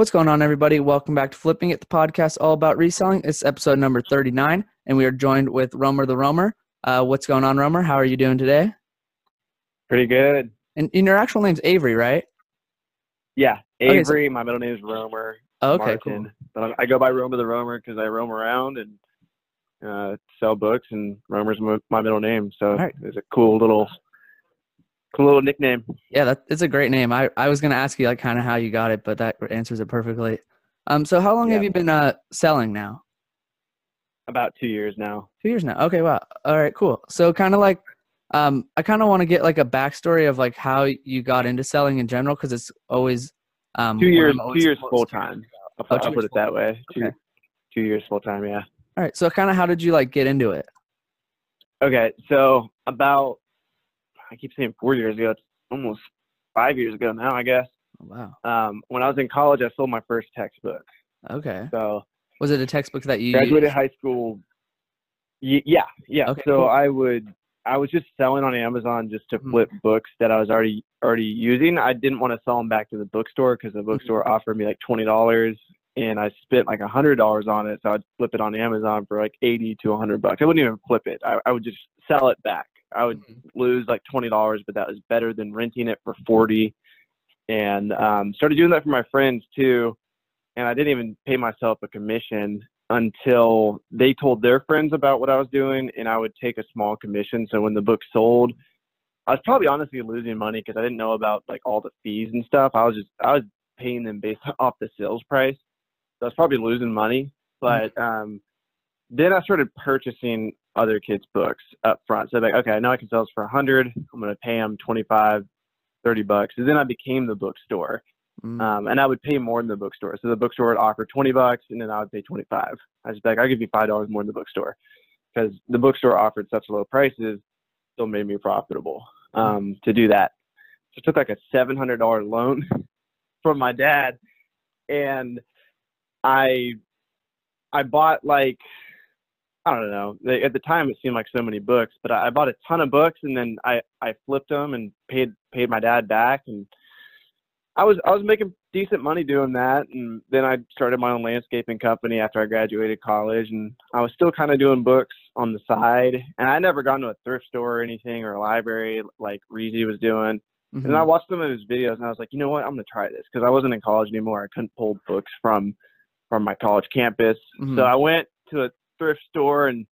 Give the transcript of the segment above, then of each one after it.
What's going on, everybody? Welcome back to Flipping It, the podcast all about reselling. It's episode number 39, and we are joined with Romer the Romer. Uh, what's going on, Romer? How are you doing today? Pretty good. And, and your actual name's Avery, right? Yeah, Okay, so- Avery. my middle name is Romer. Oh, okay, Martin. cool. But I- go by Romer the Romer because I roam around and uh, sell books, and Romer's my, middle name. So Alright. it's a cool little, cool little nickname. Yeah, that, it's a great name. I, I was going to ask you like kind of how you got it, but that answers it perfectly. Um, so how long have you been uh, selling now? About two years now. Two years now. Okay, wow. All right, cool. So kind of like, um, I kind of want to get like a backstory of like how you got into selling in general because it's always um, Two years, two years full time. I'll, Oh, put- I'll put years it that way. Two, Okay. two years full time. Yeah. All right. So kind of how did you like get into it? Okay, so about I keep saying four years ago. It's almost five years ago now, I guess. Oh, wow. Um, when I was in college, I sold my first textbook. Okay. So Was it a textbook that you graduated used? high school. Y- yeah, yeah. Okay, so cool. I would, I was just selling on Amazon just to Mhm. flip books that I was already already using. I didn't want to sell them back to the bookstore because Mm-hmm. the bookstore offered me like twenty dollars, and I spent like a hundred dollars on it. So I'd flip it on Amazon for like eighty to a hundred bucks. I wouldn't even flip it. I, I would just sell it back. I would Mhm. lose like twenty dollars, but that was better than renting it for forty. And um, started doing that for my friends too. And I didn't even pay myself a commission until they told their friends about what I was doing, and I would take a small commission. So when the book sold, I was probably honestly losing money because I didn't know about like all the fees and stuff. I was just I was paying them based off the sales price, so I was probably losing money. But um, then I started purchasing other kids' books up front. So I'm like, okay, I know I can sell this for a hundred. I'm gonna pay them 25, 30 bucks. And then I became the bookstore, Mm, um, and I would pay more than the bookstore. So the bookstore would offer 20 bucks, and then I would pay 25. I was just like, I'll give you five dollars more than the bookstore, because the bookstore offered such low prices, still made me profitable um, to do that. So I took like a $700 loan from my dad, and I I bought like I don't know. They, at the time, it seemed like so many books, but I, I bought a ton of books, and then I I flipped them and paid paid my dad back, and I was I was making decent money doing that, and then I started my own landscaping company after I graduated college, and I was still kind of doing books on the side, and I never gone to a thrift store or anything or a library like Reezy was doing. And I mhm. watched some of his videos, and I was like, you know what, I'm gonna try this because I wasn't in college anymore. I couldn't pull books from from my college campus, Mhm. so I went to a thrift store and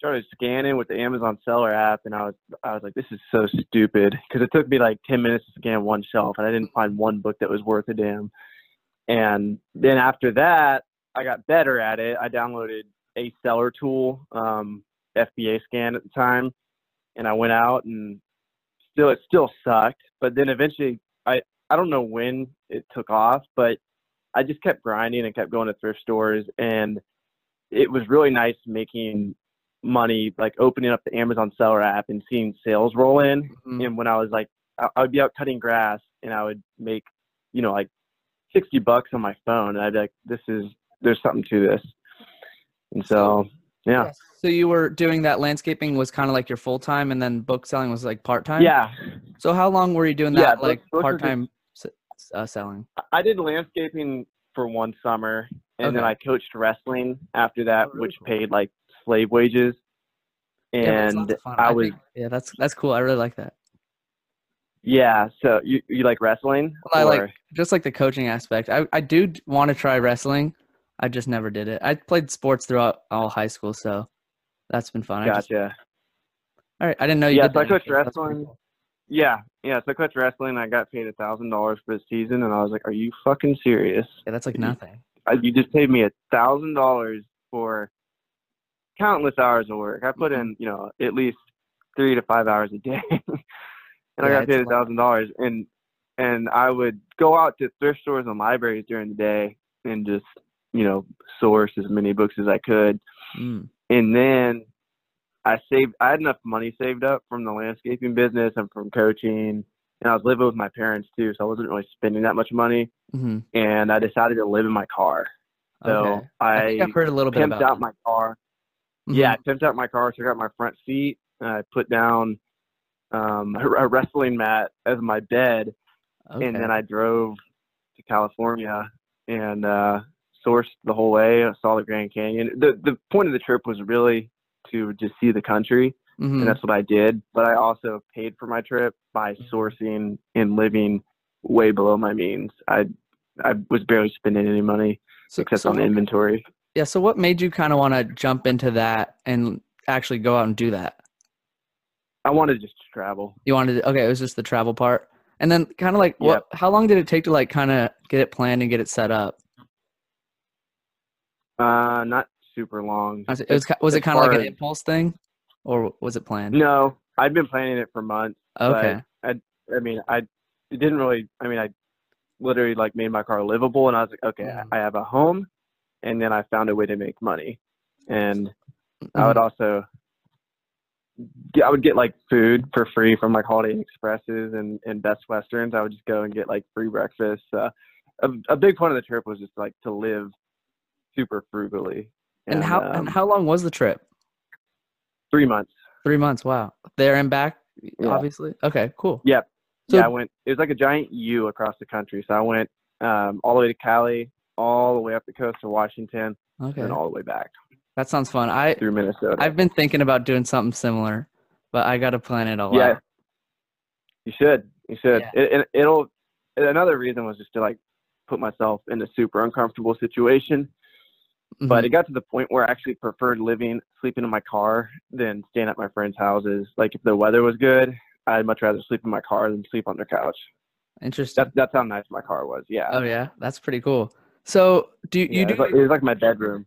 started scanning with the Amazon seller app, and I was I was like, this is so stupid because it took me like 10 minutes to scan one shelf, and I didn't find one book that was worth a damn. And then after that, I got better at it. I downloaded a seller tool, um, FBA scan at the time, and I went out and still it still sucked. But then eventually, I I don't know when it took off, but I just kept grinding and kept going to thrift stores, and it was really nice making money, like opening up the Amazon seller app and seeing sales roll in. Mhm. And when I was like, I, I would be out cutting grass, and I would make, you know, like sixty bucks on my phone, and I'd be like, this is there's something to this. And so, yeah, So you were doing that landscaping was kind of like your full time, and then book selling was like part time. yeah. So how long were you doing that, book- like part time uh, selling? I did landscaping for one summer, and then I coached wrestling after that, Oh, really which cool. paid like slave wages. And of fun. I was, think- yeah, that's that's cool. I really like that. yeah. So you you like wrestling? Well, I like just like the coaching aspect. I I do want to try wrestling. I just never did it. I played sports throughout all high school, so that's been fun. I just, Gotcha. all right, I didn't know you Yeah, did so I coached pretty wrestling. cool. Yeah, yeah. So I coached wrestling. I got paid a thousand dollars for the season, and I was like, "Are you fucking serious? Yeah, that's like nothing. You just paid me a thousand dollars for countless hours of work. I put Mhm. in, you know, at least three to five hours a day, and I got paid a a thousand dollars. And and I would go out to thrift stores and libraries during the day and just, you know, source as many books as I could. Mm. And then I saved. I had enough money saved up from the landscaping business and from coaching, and I was living with my parents too, so I wasn't really spending that much money. hmm And I decided to live in my car. So okay. I, I I've heard a little bit pimped about. out my car. Mhm. Yeah, I pimped out my car, took out my front seat, and I put down um, a, a wrestling mat as my bed, Okay. and then I drove to California and uh, sourced the whole way. I saw the Grand Canyon. The the point of the trip was really to just see the country, Mhm. and that's what I did. But I also paid for my trip by sourcing and living way below my means. I I was barely spending any money So, except so on inventory. yeah. So what made you kind of want to jump into that and actually go out and do that? I wanted just to travel. You wanted to, okay, it was just the travel part. And then kind of like what how long did it take to like kind of get it planned and get it set up? Uh, not super long. Was it, it was, was it kind of like an impulse thing or was it planned? No, I'd been planning it for months. Okay. I I mean, I it didn't really. I mean, I literally like made my car livable, and I was like, okay, Mhm. I have a home, and then I found a way to make money, and I Mhm. would also. get- I would get like food for free from like Holiday Expresses and, and Best Westerns. I would just go and get like free breakfast. Uh, a, a big part of the trip was just like to live super frugally. And how um, and how long was the trip? Three months. Three months. Wow. There and back, Yeah. obviously. Okay. Cool. Yep. So- yeah, I went. It was like a giant U across the country. So I went um, all the way to Cali, all the way up the coast to Washington, Okay. and all the way back That sounds fun. I through Minnesota. I've been thinking about doing something similar, but I got to plan it all yeah, out. you should. You should. Yeah. It, it, it'll. Another reason was just to like put myself in a super uncomfortable situation. But Mhm. it got to the point where I actually preferred living, sleeping in my car than staying at my friends' houses. Like if the weather was good, I'd much rather sleep in my car than sleep on their couch. Interesting. That's that's how nice my car was. Yeah. oh yeah, that's pretty cool. So do you, yeah you it, do? was like, it was like my bedroom.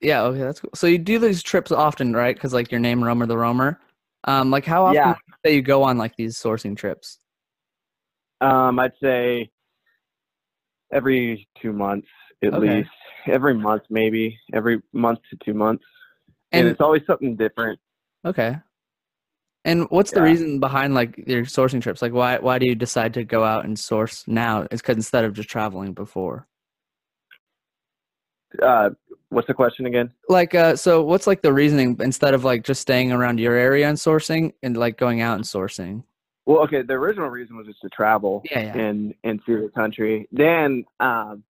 yeah. Okay, that's cool. So you do these trips often, right? Because like your name, Romer the Romer. Um, like how often Yeah. say you go on like these sourcing trips? Um, I'd say every two months at Okay. least. Every month, maybe every month to two months, and, And it's always something different. okay. And what's the reason behind like your sourcing trips? Like why why do you decide to go out and source now? Is because instead of just traveling before. Uh, what's the question again? Like uh, so what's like the reasoning instead of like just staying around your area and sourcing and like going out and sourcing? Well, okay, the original reason was just to travel Yeah, yeah. and and see the country. Then, um,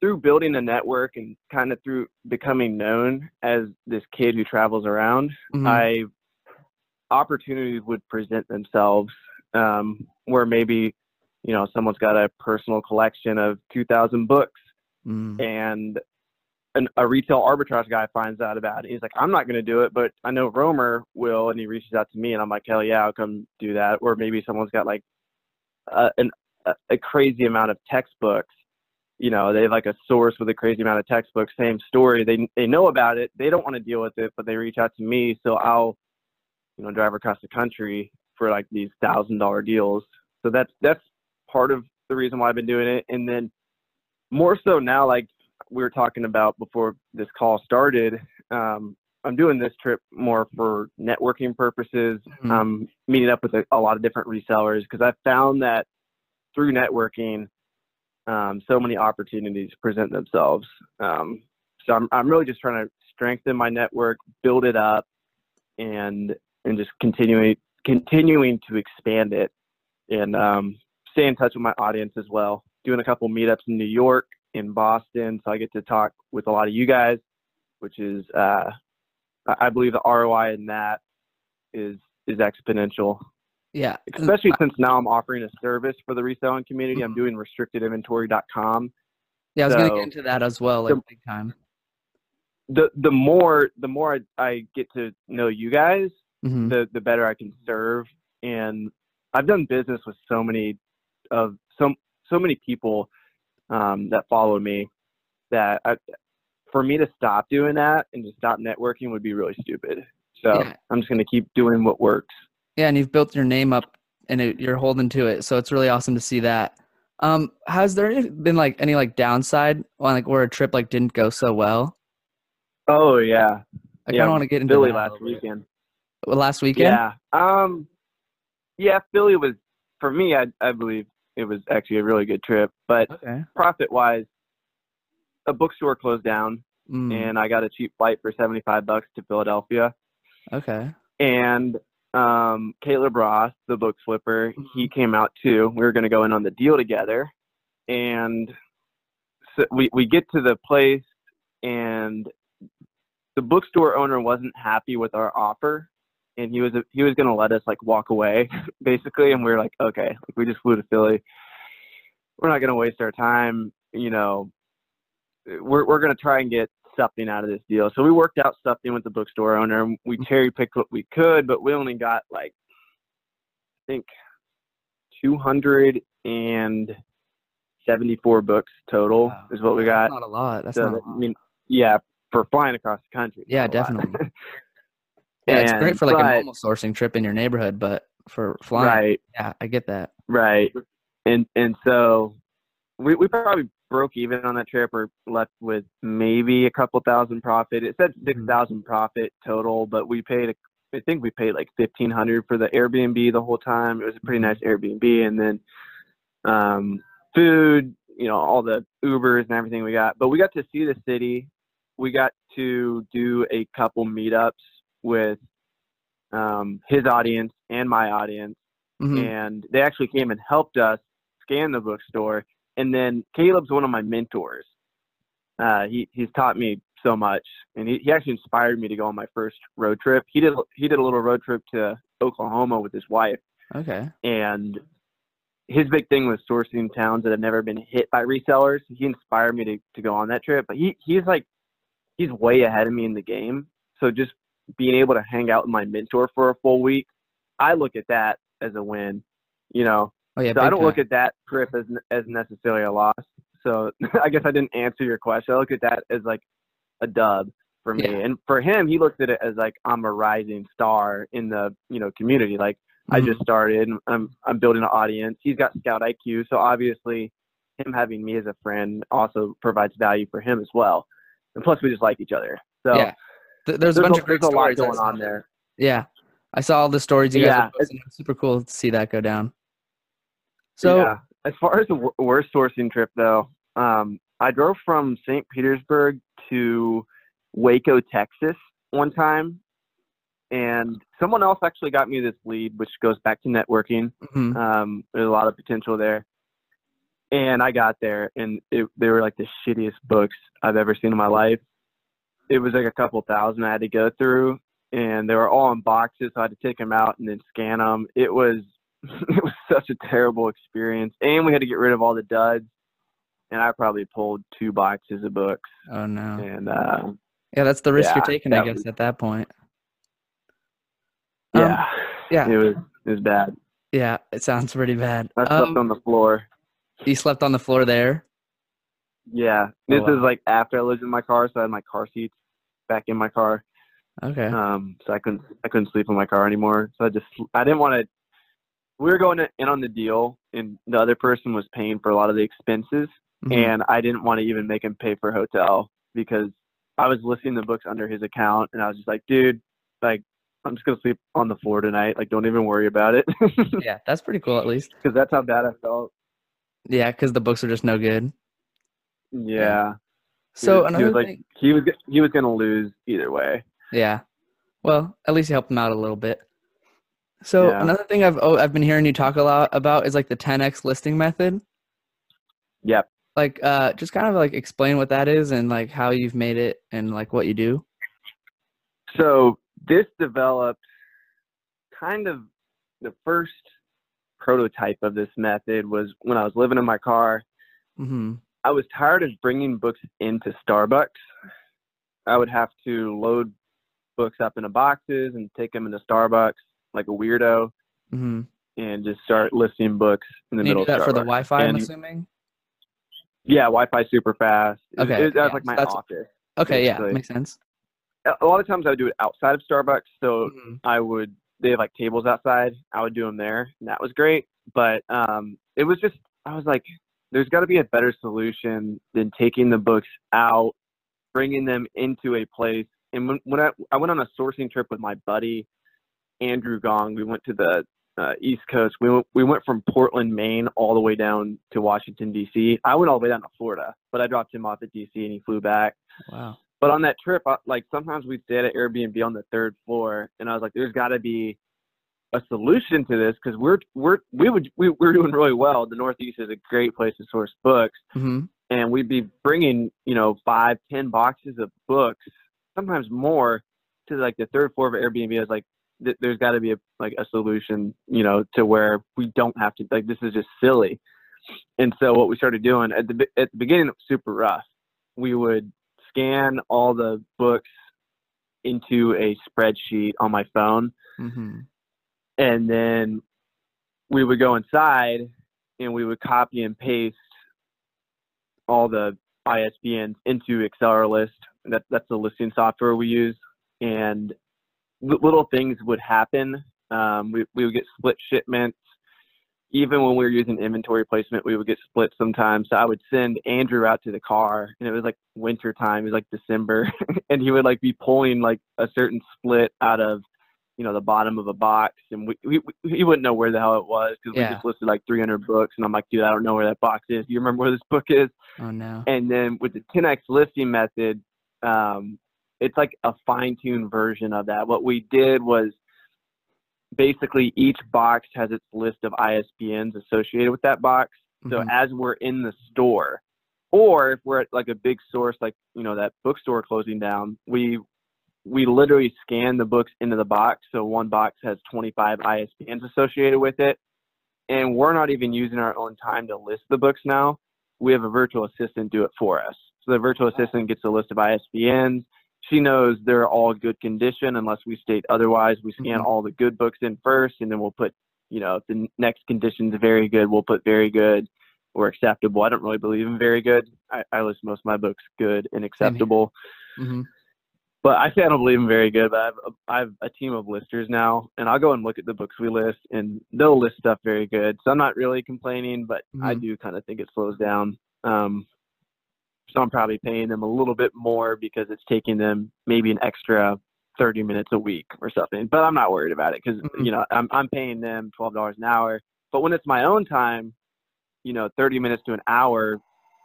through building a network and kind of through becoming known as this kid who travels around, Mhm. I opportunities would present themselves um, where maybe you know someone's got a personal collection of 2,000 books Mm. and an, a retail arbitrage guy finds out about it. He's like, I'm not going to do it, but I know Romer will, and he reaches out to me, and I'm like, hell yeah, I'll come do that. Or maybe someone's got like a, an, a crazy amount of textbooks. You know, they have like a source with a crazy amount of textbooks, same story. They they know about it. They don't want to deal with it, but they reach out to me, so I'll, you know, drive across the country for like these thousand dollar deals. So that's that's part of the reason why I've been doing it, and then more so now, like we were talking about before this call started, um, I'm doing this trip more for networking purposes. Mhm. Um, meeting up with a, a lot of different resellers because I found that through networking, um, so many opportunities present themselves. Um, so I'm I'm really just trying to strengthen my network, build it up, and and just continuing continuing to expand it, and um, stay in touch with my audience as well. Doing a couple meetups in New York, in Boston, so I get to talk with a lot of you guys, which is uh, I believe the ROI in that is is exponential Yeah. especially since now I'm offering a service for the reselling community. I'm Mhm. doing restrictedinventory.com. Yeah, I was gonna get into that as well, like the- big time. The the more the more I, I get to know you guys, hmm the the better I can serve. And I've done business with so many of so so many people um, that follow me that I, for me to stop doing that and to stop networking would be really stupid. So Yeah. I'm just gonna keep doing what works. Yeah, and you've built your name up, and it, you're holding to it, so it's really awesome to see that. Um, has there been like any like downside on like where a trip like didn't go so well? Oh yeah, I kind of want to get into Philly last weekend. Well, Last weekend. Yeah. Um. Yeah, Philly was for me. I I believe it was actually a really good trip, but Okay. profit wise, a bookstore closed down, Mm, and I got a cheap flight for seventy five bucks to Philadelphia. okay. And um, Caleb Roth, the book flipper, Mm-hmm. he came out too. We were going to go in on the deal together, and we we get to the place and the bookstore owner wasn't happy with our offer. And he was he was going to let us like walk away basically. And we were like okay. Like we just flew to philly. We're not going to waste our time you know. We're we're going to try and get something out of this deal so we worked out something with the bookstore owner And we Mm-hmm. cherry picked what we could but we only got like i think 274 books total Wow. is what we got That's not a lot. That's so not. I mean, yeah, for flying across the country. Yeah, not a lot. definitely. Yeah, it's great for like a normal sourcing trip in your neighborhood, but for flying, Right, yeah, I get that. right, and and so we we probably broke even on that trip or left with maybe a couple thousand profit. It said six thousand profit total, but we paid. A, I think we paid like fifteen hundred for the Airbnb the whole time. It was a pretty nice Airbnb, and then um, food, you know, all the Ubers and everything we got. But we got to see the city. We got to do a couple meetups with um, his audience and my audience, Mhm. and they actually came and helped us scan the bookstore. And then Caleb's one of my mentors. Uh, he he's taught me so much, and he, he actually inspired me to go on my first road trip. He did he did a little road trip to Oklahoma with his wife, Okay. and his big thing was sourcing towns that have never been hit by resellers. He inspired me to, to go on that trip. But he he's like he's way ahead of me in the game. So just being able to hang out with my mentor for a full week, I look at that as a win. You know, Oh yeah. so I don't time. look at that trip as as necessarily a loss. So I guess I didn't answer your question. I look at that as like a dub for me, Yeah. and for him, he looked at it as like I'm a rising star in the you know community. Like I Mhm. just started, I'm I'm building an audience. He's got Scout IQ, so obviously, him having me as a friend also provides value for him as well. And plus, we just like each other. So yeah. Th- there's a bunch a, of great there's a lot stories. Going on there. Yeah, I saw all the stories you guys Yeah, posting. It's super cool to see that go down. So yeah. as far as the worst sourcing trip though, um, I drove from St. Petersburg to Waco, Texas one time, and someone else actually got me this lead, which goes back to networking. mhm. Um, there's a lot of potential there. And I got there, and it, they were like the shittiest books I've ever seen in my life. It was like a couple thousand I had to go through, and they were all in boxes, so I had to take them out and then scan them. It was it was such a terrible experience, and we had to get rid of all the duds. And I probably pulled two boxes of books, oh no. and uh, Yeah, that's the risk you're taking, I guess, was- at that point. Um, yeah, yeah, it was it was bad. yeah. It sounds pretty bad. I slept Um, on the floor. you slept on the floor there. Yeah, Oh, this wow. is like after I lived in my car, so I had my car seats back in my car. Okay. Um, so I couldn't I couldn't sleep in my car anymore. So I just I didn't want to. We were going in on the deal, and the other person was paying for a lot of the expenses, Mhm. and I didn't want to even make him pay for hotel because I was listing the books under his account, and I was just like, dude, like I'm just gonna sleep on the floor tonight. Like, don't even worry about it, yeah, that's pretty cool at least. Because that's how bad I felt. Yeah, because the books are just no good. Yeah. He So was- he another was like thing, he was he was gonna lose either way. yeah. Well, at least you helped him out a little bit. So Yeah. another thing I've oh, I've been hearing you talk a lot about is like the 10x listing method. Yep. Like, uh, just kind of like explain what that is and like how you've made it and like what you do. So this developed kind of the first prototype of this method was when I was living in my car. Mm-hmm. I was tired of bringing books into Starbucks. I would have to load books up into boxes and take them into Starbucks like a weirdo Mm-hmm. and just start listing books in the You middle do that for the Wi-Fi, I'm assuming. Yeah, Wi-Fi super fast. Okay, it- that was yeah, like my so office. Okay, yeah, makes sense. A lot of times I would do it outside of Starbucks, so Mhm. I would they have like tables outside. I would do them there, and that was great. But um, it was just I was like, there's got to be a better solution than taking the books out, bringing them into a place. And when, when I I went on a sourcing trip with my buddy Andrew Gong, we went to the uh, East Coast. We went, we went from Portland, Maine, all the way down to Washington D.C. I went all the way down to Florida, but I dropped him off at D.C. and he flew back. Wow. But on that trip, I, like sometimes we'd stay at an Airbnb on the third floor, and I was like, "There's got to be a solution to this because we're we're we would we, we're doing really well. The Northeast is a great place to source books, Mm-hmm. and we'd be bringing you know five, ten boxes of books, sometimes more, to like the third floor of Airbnb. I was like, th- there's got to be a like a solution, you know, to where we don't have to like this is just silly. And so what we started doing at the at the beginning, it was super rough. We would scan all the books into a spreadsheet on my phone, Mm-hmm. and then we would go inside and we would copy and paste all the ISBNs into Accelerlist. That, that's the listing software we use. And little things would happen. Um, we, we would get split shipments. Even when we were using inventory placement, we would get split sometimes. So I would send Andrew out to the car, and it was like winter time. It was like December, and he would like be pulling like a certain split out of you know the bottom of a box and we, we, we he wouldn't know where the hell it was because Yeah. we just listed like 300 books and i'm like dude i don't know where that box is Do you remember where this book is Oh no. and then with the 10x listing method um, it's like a fine-tuned version of that what we did was basically each box has its list of isbns associated with that box so Mhm. as we're in the store, or if we're at like a big source, like you know that bookstore closing down, we we literally scan the books into the box. So one box has 25 ISBNs associated with it, and we're not even using our own time to list the books now. We have a virtual assistant do it for us. So the virtual assistant gets a list of ISBNs. She knows they're all good condition unless we state otherwise. We scan Mhm. all the good books in first, and then we'll put you know, if the next condition's very good, we'll put very good or acceptable. I don't really believe in very good. I, I list most of my books good and acceptable. Mhm. But I say I don't believe in very good. But I have, a, I have a team of listers now, and I'll go and look at the books we list, and they'll list stuff very good. So I'm not really complaining, but I Mhm. do kind of think it slows down. Um, so I'm probably paying them a little bit more because it's taking them maybe an extra 30 minutes a week or something. But I'm not worried about it because Mhm. you know I'm I'm paying them $12 an hour. But when it's my own time, you know, 30 minutes to an hour,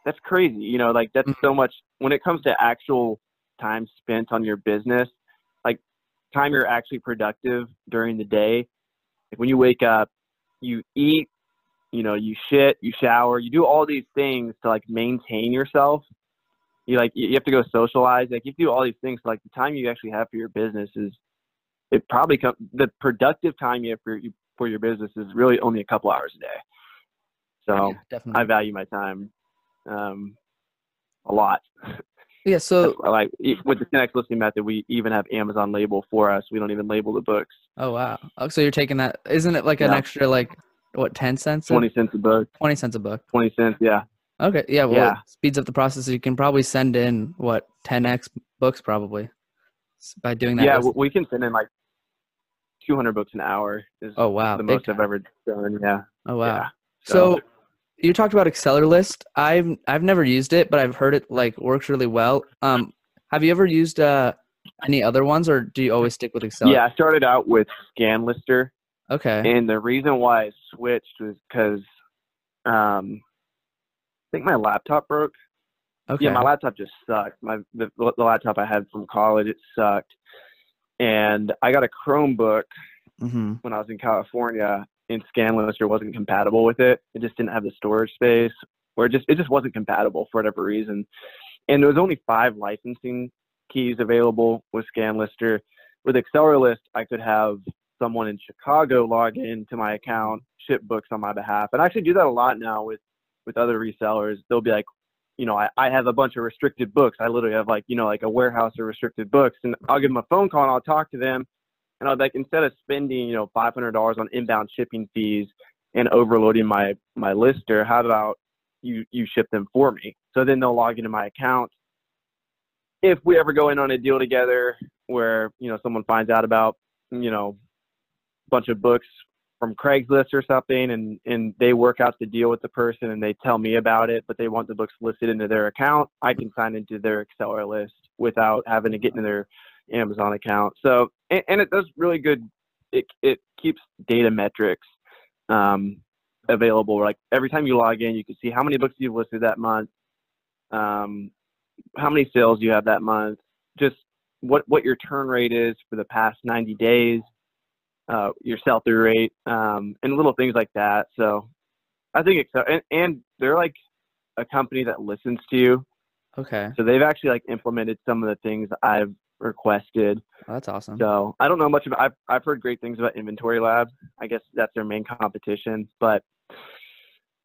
that's crazy. You know, like that's Mhm. so much when it comes to actual time spent on your business, like time you're actually productive during the day. Like when you wake up, you eat, you know, you shit, you shower, you do all these things to like maintain yourself. You like you have to go socialize. Like you do all these things. Like the time you actually have for your business is it probably come the productive time you have for you for your business is really only a couple hours a day. So Yeah, definitely. I value my time um, a lot. yeah. So like with the 10x listing method, we even have Amazon label for us. We don't even label the books. oh wow. Oh, so you're taking that? Isn't it like an Yeah. extra like what ten cents? Twenty cents a book. Twenty cents a book. Twenty cents, yeah. Okay. Yeah. Well, Yeah. it speeds up the process. You can probably send in what 10x books probably by doing that. Yeah, list- we can send in like two hundred books an hour. Is oh wow. the big most I've ever done. Yeah. Oh wow. Yeah. So you talked about Accelerlist. I've I've never used it, but I've heard it like works really well. Um, have you ever used uh any other ones, or do you always stick with Acceler? Yeah, I started out with ScanLister, Okay. and the reason why I switched was because um, I think my laptop broke. Okay. Yeah, my laptop just sucked. My the, the laptop I had from college it sucked, and I got a Chromebook hmm when I was in California, and ScanLister wasn't compatible with it. It just didn't have the storage space, or it just it just wasn't compatible for whatever reason. And there was only five licensing keys available with ScanLister. With Accelerlist, I could have someone in Chicago log into my account, ship books on my behalf, and I actually do that a lot now with with other resellers. They'll be like, you know, I, I have a bunch of restricted books. I literally have like, you know, like a warehouse of restricted books, and I'll give them a phone call and I'll talk to them, and I'll like, instead of spending, you know, five hundred dollars on inbound shipping fees and overloading my my lister, how about you you ship them for me? So then they'll log into my account. If we ever go in on a deal together where you know someone finds out about you know bunch of books from Craigslist or something, and and they work out the deal with the person and they tell me about it, but they want the books listed into their account, I can sign into their Accelerlist without having to get into their Amazon account. So and, and it does really good. It it keeps data metrics um, available. Like every time you log in, you can see how many books you've listed that month, um, how many sales you have that month, just what what your turn rate is for the past 90 days, uh, your sell through rate, um, and little things like that. So I think it's and, and they're like a company that listens to you. Okay. So they've actually like implemented some of the things I've requested. Oh, that's awesome. So I don't know much about. I've I've heard great things about Inventory Lab. I guess that's their main competition, but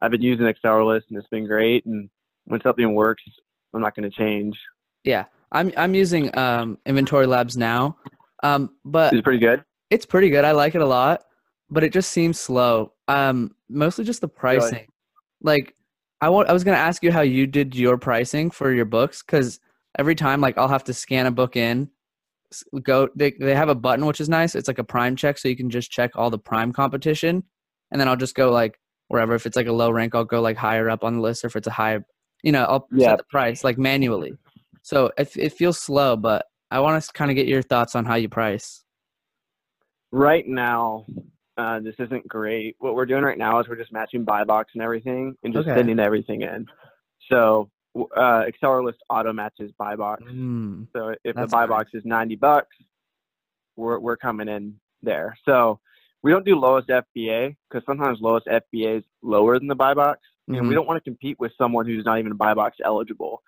I've been using Accelerlist and it's been great. And when something works, I'm not going to change. Yeah, I'm I'm using um, Inventory Labs now, um, but It's pretty good. It's pretty good. I like it a lot, but it just seems slow. Um, mostly just the pricing. Like, I want. I was gonna ask you how you did your pricing for your books because every time, like, I'll have to scan a book in. Go. They they have a button which is nice. It's like a Prime check, so you can just check all the Prime competition, and then I'll just go like wherever. If it's like a low rank, I'll go like higher up on the list, or if it's a high, you know, I'll Yeah. set the price like manually. So it it feels slow, but I want to kind of get your thoughts on how you price. Right now, uh, this isn't great. What we're doing right now is we're just matching buy box and everything and just Okay. sending everything in. So uh, Accelerlist auto matches buy box. Mm, So if the buy nice. box is 90 bucks, we're, we're coming in there. So we don't do lowest FBA because sometimes lowest FBA is lower than the buy box. And Mhm. we don't want to compete with someone who's not even buy box eligible.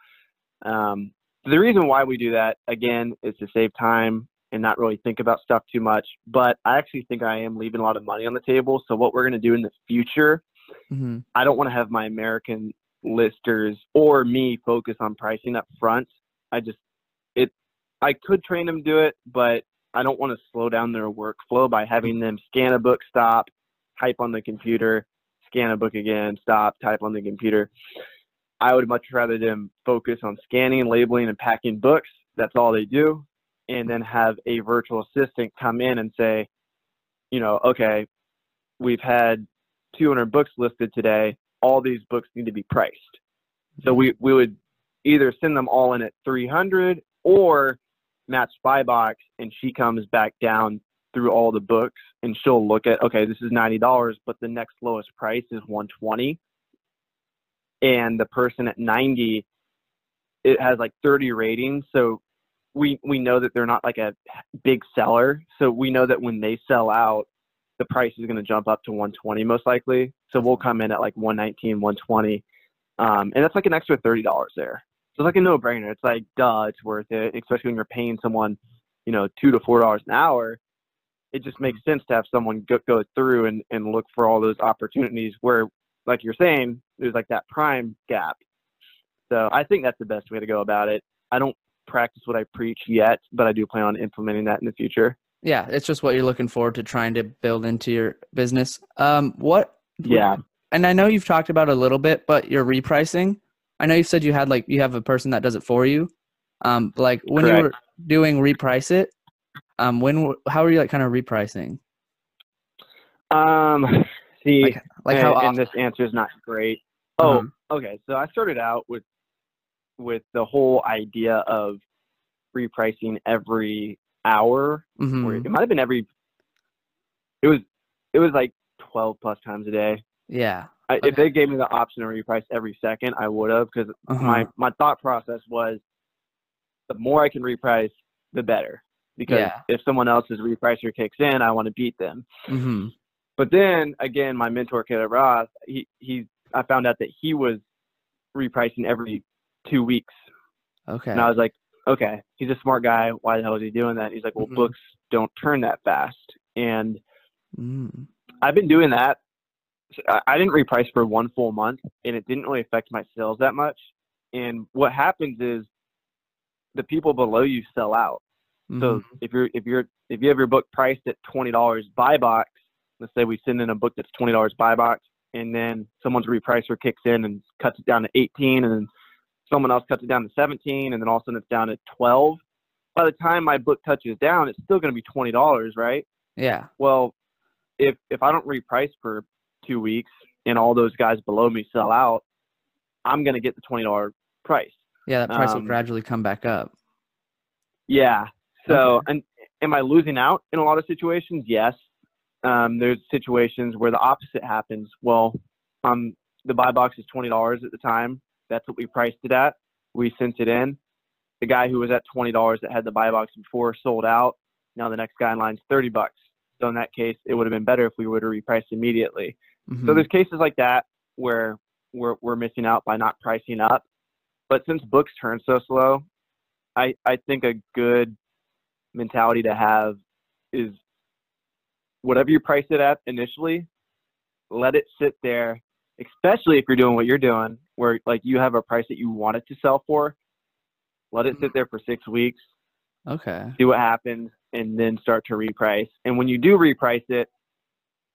Um, the reason why we do that, again, is to save time and not really think about stuff too much. But I actually think I am leaving a lot of money on the table. So what we're going to do in the future mhm. I don't want to have my American listers or me focus on pricing up front. I just it I could train them to do it, but I don't want to slow down their workflow by having them scan a book, stop, type on the computer, scan a book again, stop, type on the computer. I would much rather them focus on scanning, and labeling, and packing books. That's all they do. And then have a virtual assistant come in and say, you know, okay, we've had 200 books listed today. All these books need to be priced. So we, mm-hmm. we would either send them all in at 300 or match buy box and she comes back down through all the books and she'll look at, okay, this is $90, but the next lowest price is 120. And the person at 90, it has like 30 ratings. So we, we know that they're not like a big seller. So we know that when they sell out, the price is going to jump up to 120 most likely. So we'll come in at like 119, 120. Um, and that's like an extra $30 there. So it's like a no brainer. It's like, duh, it's worth it, especially when you're paying someone, you know, two to four dollars an hour. It just makes sense to have someone go, go through and, and look for all those opportunities where, like you're saying, there's like that prime gap. So I think that's the best way to go about it. I don't practice what I preach yet, but I do plan on implementing that in the future. Yeah, it's just what you're looking forward to trying to build into your business. Um, what? Yeah. And I know you've talked about a little bit, but your repricing. I know you said you had like you have a person that does it for you. Um, like when you Correct. were doing reprice it, um, when how are you like kind of repricing? Um, see, Like like how and often? this answer is not great. Oh, Uh-huh. okay. So I started out with with the whole idea of repricing every hour, or Mhm. it might have been every. It was it was like twelve plus times a day. Yeah. I, Okay. If they gave me the option to reprice every second, I would have because Uh-huh. my my thought process was the more I can reprice, the better. Because Yeah. if someone else's repricer kicks in, I want to beat them. hmm But then again, my mentor Caleb Roth, he he I found out that he was repricing every two weeks, Okay. and I was like, okay, he's a smart guy. Why the hell is he doing that? He's like, well, Mhm. books don't turn that fast, and Mm. I've been doing that. I- didn't reprice for one full month, and it didn't really affect my sales that much. And what happens is the people below you sell out. So Mhm. if you're if you're if you have your book priced at twenty dollars buy box, let's say we send in a book that's twenty dollars buy box, and then someone's repricer kicks in and cuts it down to eighteen, and then someone else cuts it down to seventeen, and then all of a sudden it's down to twelve. By the time my book touches down, it's still going to be twenty dollars, right? yeah. Well, if if I don't reprice for two weeks and all those guys below me sell out, I'm going to get the twenty dollar price. Yeah. That price will um, gradually come back up. Yeah. So, Okay. and am I losing out in a lot of situations? Yes. Um, there's situations where the opposite happens. Well, um, the buy box is twenty dollars at the time. That's what we priced it at. We sent it in. The guy who was at twenty dollars that had the buy box before sold out. Now the next guy in line's thirty bucks. So in that case, it would have been better if we would have repriced immediately. So Mhm. there's cases like that where we're we're missing out by not pricing up. But since books turn so slow, I I think a good mentality to have is whatever you price it at initially, let it sit there, especially if you're doing what you're doing, where like you have a price that you want it to sell for. Let it sit mm-hmm. there for six weeks, Okay. see what happens, and then start to reprice. And when you do reprice it,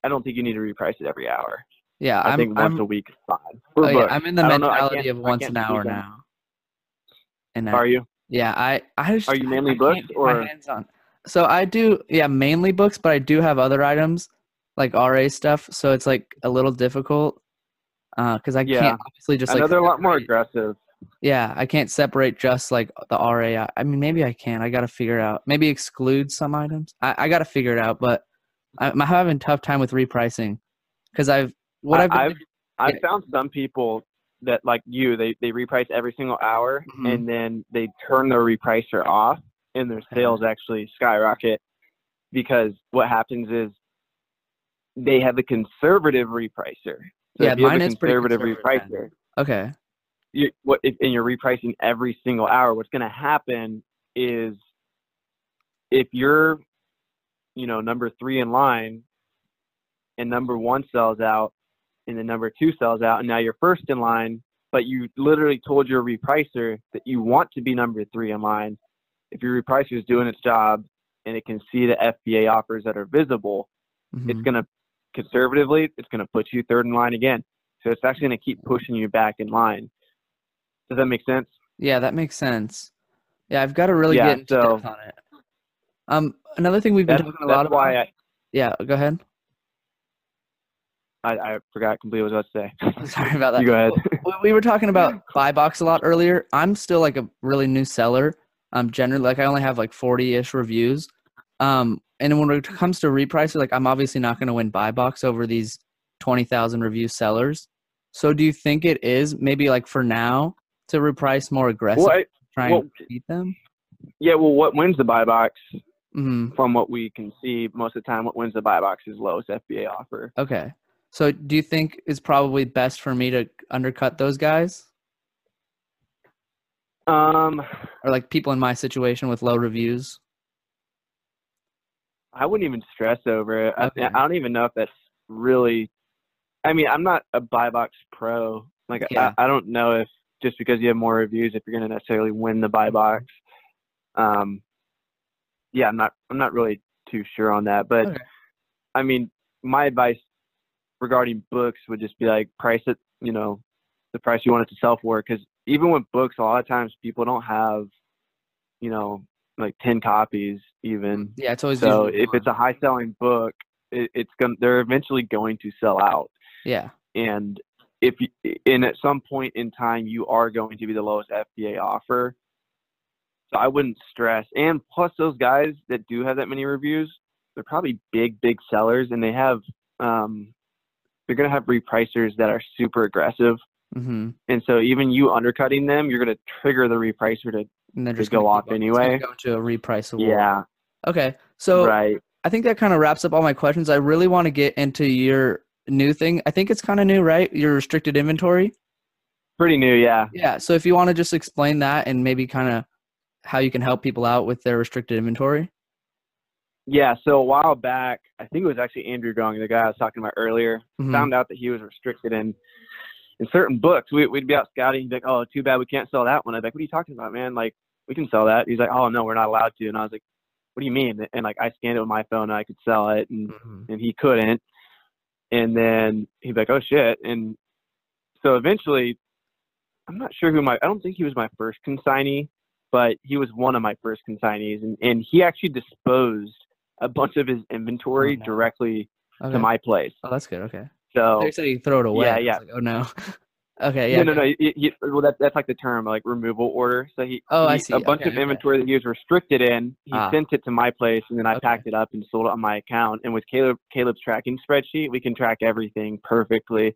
I don't think you need to reprice it every hour. Yeah, I I'm. think once I'm, a week is fine. Oh, yeah. I'm in the I don't know, I mentality of once an hour now. And I- Are you? Yeah, I I just Are you mainly I books can't get my or- hands on. So I do yeah mainly books, but I do have other items like RA stuff. So it's like a little difficult because I Yeah. can't obviously just I know like they're a lot more aggressive. Yeah, I can't separate just like the RA. I- mean, maybe I can. I got to figure out. Maybe exclude some items. I, I got to figure it out. But I'm having a tough time with repricing because I've what I've, I've I've Yeah. found some people that like you, they they reprice every single hour Mhm. and then they turn their repricer off and their sales actually skyrocket because what happens is they have a conservative repricer. So Yeah, if you have mine a is pretty conservative conservative then. repricer, okay. you, what if, and you're repricing every single hour, what's going to happen is if you're, you know, number three in line, and number one sells out, and then number two sells out, and now you're first in line, but you literally told your repricer that you want to be number three in line. If your repricer is doing its job and it can see the FBA offers that are visible, it's Mhm. going to conservatively, it's going to put you third in line again. So it's actually going to keep pushing you back in line. Does that make sense? Yeah, that makes sense. Yeah, I've got to really Yeah, get into so- depth on it. Um, another thing we've been talking a lot about. I, yeah, go ahead. I, I forgot completely what I was about to say. Sorry about that. You go ahead. we, we were talking about buy box a lot earlier. I'm still like a really new seller. Um, generally, like I only have like 40-ish reviews. Um, and when it comes to repricer, like I'm obviously not going to win buy box over these 20,000 review sellers. So do you think it is maybe like for now to reprice more aggressive, Well, I- try well- and beat them? yeah, well, what wins the buy box hmm from what we can see most of the time, what wins the buy box is lowest FBA offer. Okay. So do you think it's probably best for me to undercut those guys Um, or like people in my situation with low reviews? I wouldn't even stress over it. Okay. I, I don't even know if that's really. I mean, I'm not a buy box pro. Like, Yeah. I, I don't know if just because you have more reviews, if you're going to necessarily win the buy box. Um, yeah, I'm not. I'm not really too sure on that. But Okay. I mean, my advice regarding books would just be like price it. You know, the price you want it to sell for. Because even with books, a lot of times people don't have, you know, like ten copies even. Yeah, it's always So if it's a high selling book, it, it's gonna they're eventually going to sell out. yeah, And if you, and at some point in time you are going to be the lowest FBA offer. So I wouldn't stress. And plus those guys that do have that many reviews, they're probably big big sellers and they have um they're going to have repricers that are super aggressive. Hmm And so even you undercutting them, you're going to trigger the repricer to and they're To just go off keep up. It's gonna anyway. Go to a reprice award. yeah, Okay, so right. I think that kind of wraps up all my questions. I really want to get into your new thing. I think it's kind of new, right? Your restricted inventory. Pretty new, yeah. Yeah. So if you want to just explain that and maybe kind of how you can help people out with their restricted inventory. Yeah, so a while back, I think it was actually Andrew Gong, the guy I was talking about earlier, Mhm. found out that he was restricted in in certain books. We, we'd be out scouting. He'd be like, "Oh, too bad we can't sell that one." I'd be like, "What are you talking about, man? Like, we can sell that." He's like, "Oh no, we're not allowed to." And I was like, "What do you mean?" And like, I scanned it with my phone, and I could sell it, and Mhm. and he couldn't. And then he'd be like, "Oh shit!" And so eventually, I'm not sure who my. I don't think he was my first consignee, but he was one of my first consignees, and and he actually disposed a bunch of his inventory no. directly Okay. to my place. oh, that's good. Okay. So They said you throw it away. yeah, yeah. like, oh no. okay. Yeah. no, no, no. He, he, well, that, that's like the term, like removal order. So he, Oh, I see. a bunch Okay, of okay. inventory that he was restricted in. He Ah. sent it to my place, and then I Okay. packed it up and sold it on my account. And with Caleb, Caleb's tracking spreadsheet, we can track everything perfectly.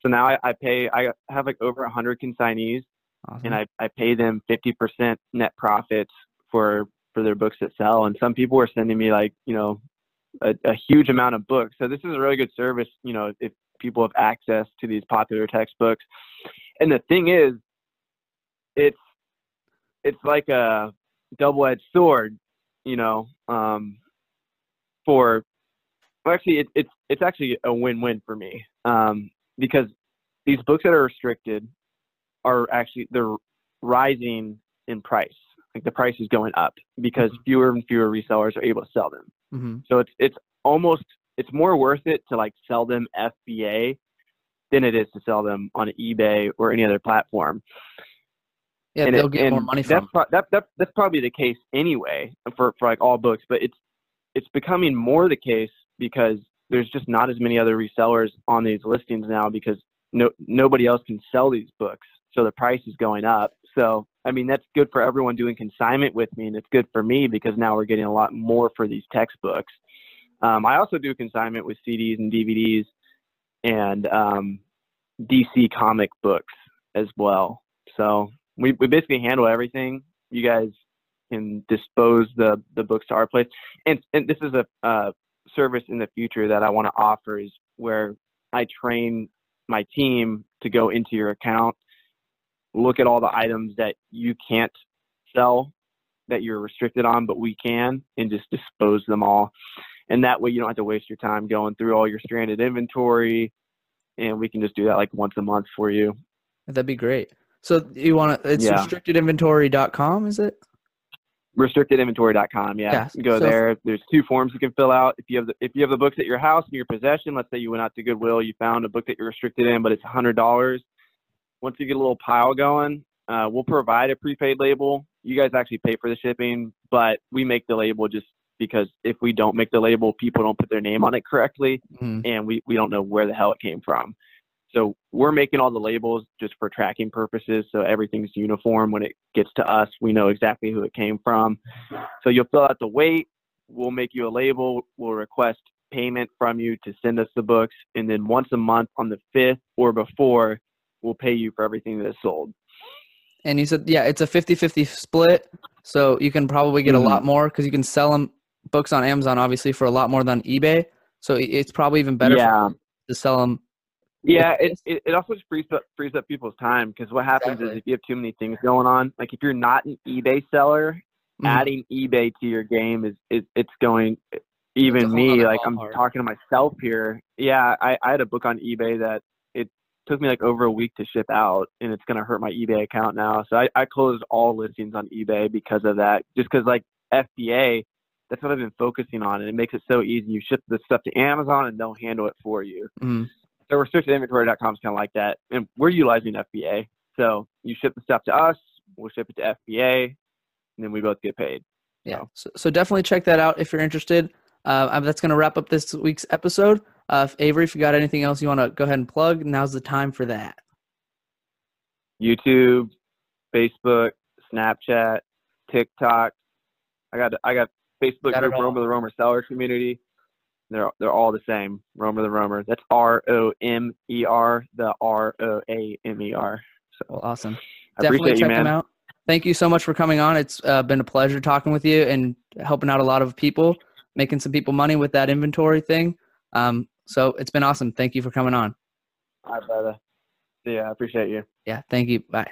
So now I, I pay. I have like over a hundred consignees, Awesome. and I, I pay them fifty percent net profits for for their books that sell. And some people are sending me like you know a, a huge amount of books. So this is a really good service. You know, if people have access to these popular textbooks. And the thing is, it's it's like a double-edged sword, you know, um, for well, actually it, it's it's actually a win-win for me um, because these books that are restricted are actually they're rising in price. Like the price is going up because Mhm. fewer and fewer resellers are able to sell them. Hmm So it's it's almost it's more worth it to like sell them FBA than it is to sell them on eBay or any other platform. Yeah, and they'll it, get more money that's from. pro- that, that that's probably the case anyway for for like all books, but it's it's becoming more the case because there's just not as many other resellers on these listings now because no nobody else can sell these books, so the price is going up. So I mean that's good for everyone doing consignment with me, and it's good for me because now we're getting a lot more for these textbooks. Um, I also do consignment with CDs and DVDs and um, DC comic books as well. So we, we basically handle everything. You guys can dispose the, the books to our place. And, and this is a uh, service in the future that I want to offer is where I train my team to go into your account, look at all the items that you can't sell that you're restricted on, but we can, and just dispose them all. And that way you don't have to waste your time going through all your stranded inventory. And we can just do that like once a month for you. That'd be great. So you want to? It's Yeah. restrictedinventory.com, is it? restrictedinventory.com yeah, Yeah, go so- there there's two forms you can fill out if you have the if you have the books at your house in your possession let's say you went out to goodwill you found a book that you're restricted in but it's a hundred dollars once you get a little pile going uh, we'll provide a prepaid label you guys actually pay for the shipping but we make the label just because if we don't make the label people don't put their name on it correctly Mhm. and we, we don't know where the hell it came from. So we're making all the labels just for tracking purposes. So everything's uniform when it gets to us. We know exactly who it came from. So you'll fill out the weight. We'll make you a label. We'll request payment from you to send us the books. And then once a month on the 5th or before, we'll pay you for everything that's sold. And you said, yeah, it's a 50-50 split. So you can probably get Mhm. a lot more because you can sell them books on Amazon, obviously, for a lot more than eBay. So it's probably even better yeah. to sell them. Yeah, it, it, it also just frees up, frees up people's time because what happens Exactly. is if you have too many things going on, like if you're not an eBay seller, Mhm. adding eBay to your game is, is it's going even me like I'm talking to myself here. Yeah, I, I had a book on eBay that took me like over a week to ship out and it's gonna hurt my eBay account now. So I, I closed all listings on eBay because of that. Just because like FBA, that's what I've been focusing on and it makes it so easy. You ship the stuff to Amazon and they'll handle it for you. Mhm. So restrictedinventory.com is kind of like that, and we're utilizing FBA. So you ship the stuff to us, we'll ship it to FBA, and then we both get paid. Yeah. So, so definitely check that out if you're interested. Uh, that's going to wrap up this week's episode. Uh, if Avery, if you got anything else you want to go ahead and plug, now's the time for that. YouTube, Facebook, Snapchat, TikTok. I got I got Facebook Got group. Romer the Roamer seller community. They're they're all the same. Romer the Roamer. That's R O M E R. The R O A M E R. So Well, awesome. I definitely appreciate you, check them out. Thank you so much for coming on. It's uh, been a pleasure talking with you and helping out a lot of people, making some people money with that inventory thing. Um, so it's been awesome. Thank you for coming on. All right, brother. Yeah, I appreciate you. Yeah. Thank you. Bye.